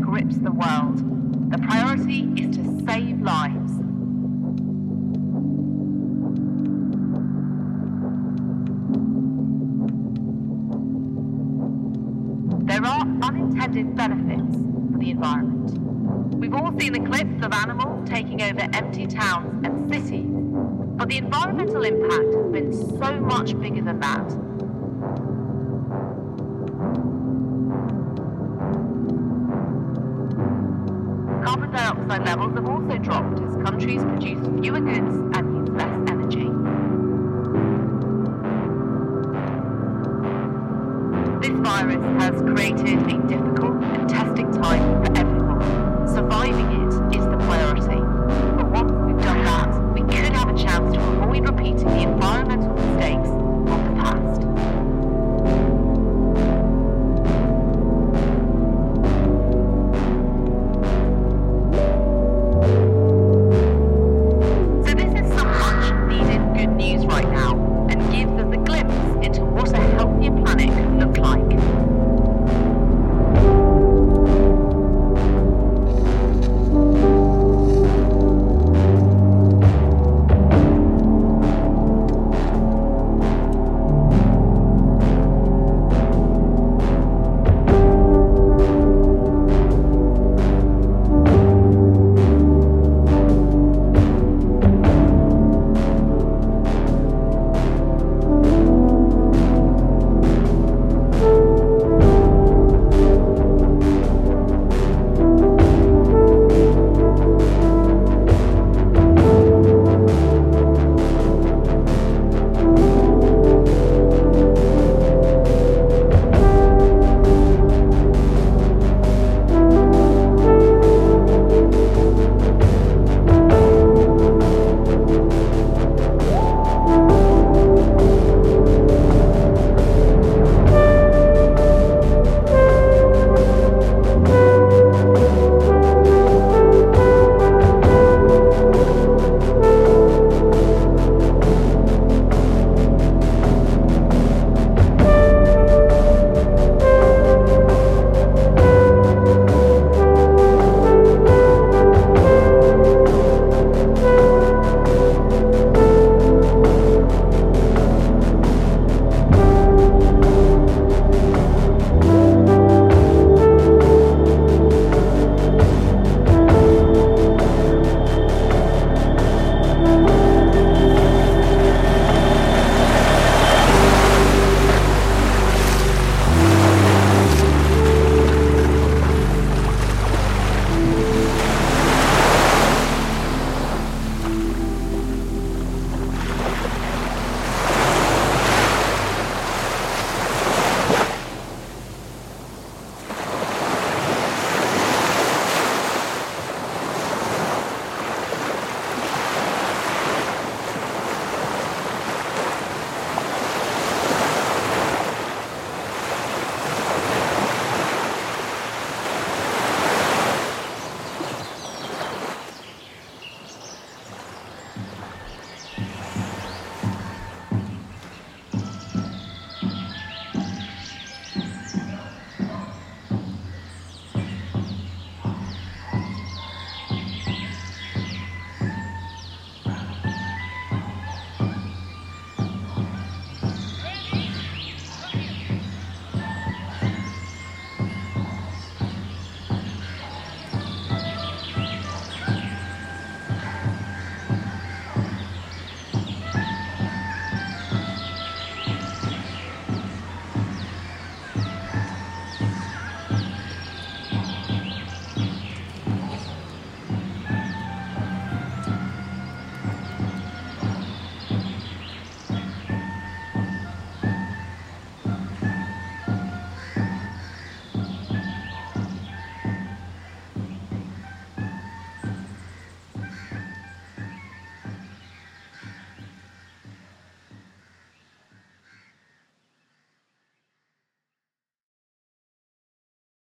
grips the world. The priority is to save lives. There are unintended benefits for the environment. We've all seen the clips of animals taking over empty towns and cities, but the environmental impact has been so much bigger than that. Carbon dioxide levels have also dropped as countries produce fewer goods and use less energy. This virus has created a difficult and testing time for everyone. Surviving it is the priority.